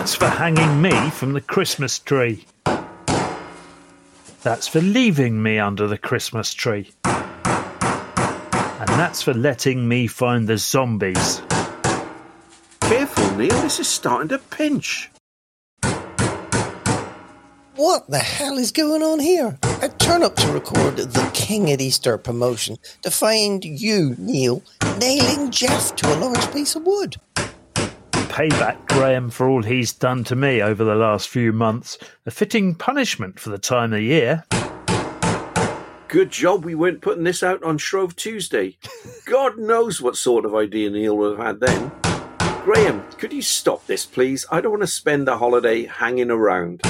That's for hanging me from the Christmas tree. That's for leaving me under the Christmas tree. And that's for letting me find the zombies. Careful, Neil, this is starting to pinch. What the hell is going on here? I turn up to record the King at Easter promotion to find you, Neil, nailing Jeff to a large piece of wood. Payback, Graham, for all he's done to me over the last few months. A fitting punishment for the time of year. Good job we weren't putting this out on Shrove Tuesday. God knows what sort of idea Neil would have had then. Graham, could you stop this, please? I don't want to spend the holiday hanging around.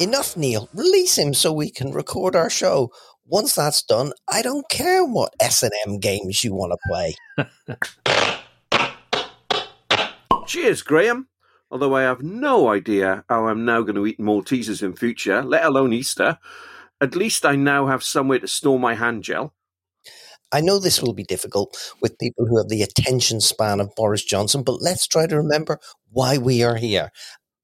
Enough, Neil. Release him so we can record our show. Once that's done, I don't care what S&M games you want to play. Cheers, Graham. Although I have no idea how I'm now going to eat Maltesers in future, let alone Easter. At least I now have somewhere to store my hand gel. I know this will be difficult with people who have the attention span of Boris Johnson, but let's try to remember why we are here.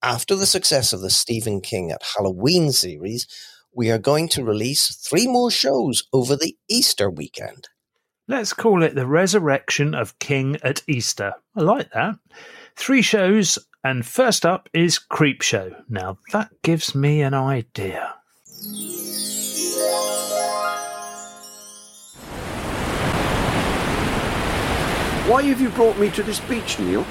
After the success of the Stephen King at Halloween series, we are going to release three more shows over the Easter weekend. Let's call it the resurrection of King at Easter. I like that. Three shows, and first up is Creepshow. Now that gives me an idea. Why have you brought me to this beach, Neil?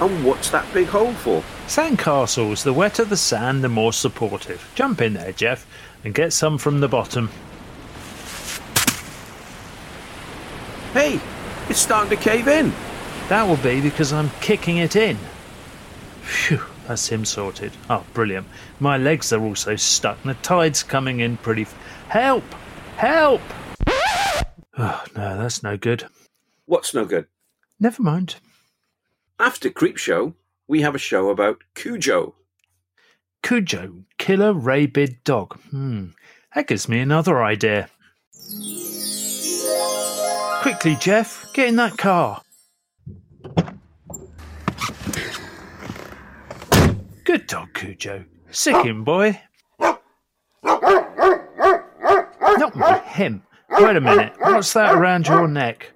And what's that big hole for? Sandcastles, the wetter the sand, the more supportive. Jump in there, Jeff, and get some from the bottom. Hey, it's starting to cave in. That will be because I'm kicking it in. Phew, that's him sorted. Oh, brilliant. My legs are also stuck and the tide's coming in pretty. F- Help! Help! Oh, no, that's no good. What's no good? Never mind. After Creepshow, we have a show about Cujo. Cujo, killer rabid dog. Hmm, that gives me another idea. Quickly, Jeff, get in that car. Good dog, Cujo. Sick him, boy. Not my him. Wait a minute. What's that around your neck?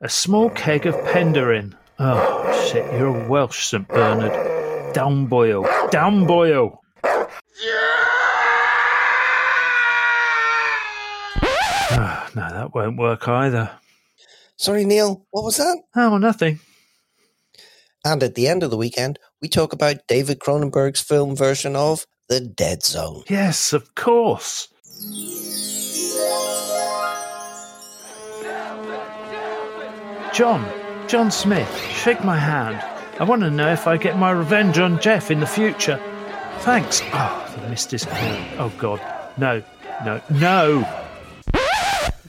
A small keg of Penderyn. Oh, shit, you're a Welsh St. Bernard. Down boil. Down boil. Ah, no, that won't work either. Sorry, Neil, what was that? Oh, nothing. And at the end of the weekend, we talk about David Cronenberg's film version of The Dead Zone. Yes, of course. John, John Smith, shake my hand. I want to know if I get my revenge on Jeff in the future. Thanks. Oh, the mist is clear. Oh, God. No, no, no.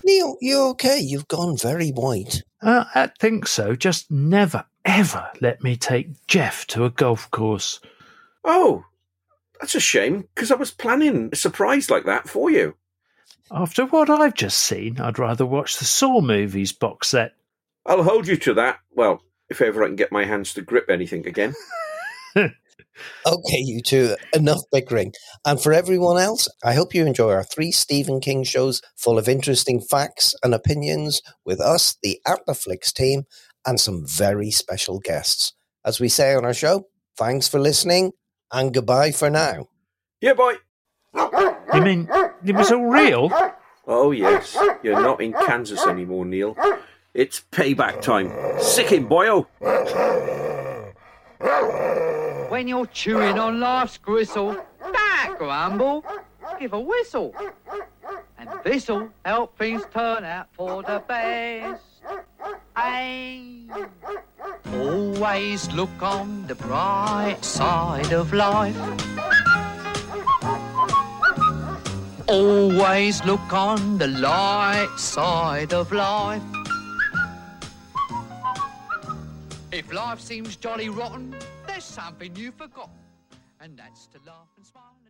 Neil, you okay? You've gone very white. Uh, I think so. Just never, ever let me take Jeff to a golf course. Oh, that's a shame, because I was planning a surprise like that for you. After what I've just seen, I'd rather watch the Saw movies box set. I'll hold you to that. Well, if ever I can get my hands to grip anything again. Okay, you two, enough bickering. And for everyone else, I hope you enjoy our three Stephen King shows full of interesting facts and opinions with us, the Atmaflix team, and some very special guests. As we say on our show, thanks for listening and goodbye for now. Yeah, boy. You mean it was all real? Oh, yes. You're not in Kansas anymore, Neil. It's payback time. Sick him, boyo. Oh. When you're chewing on life's gristle, don't grumble, give a whistle. And this'll help things turn out for the best. Aye. Always look on the bright side of life. Always look on the light side of life. If life seems jolly rotten, there's something you've forgotten, and that's to laugh and smile.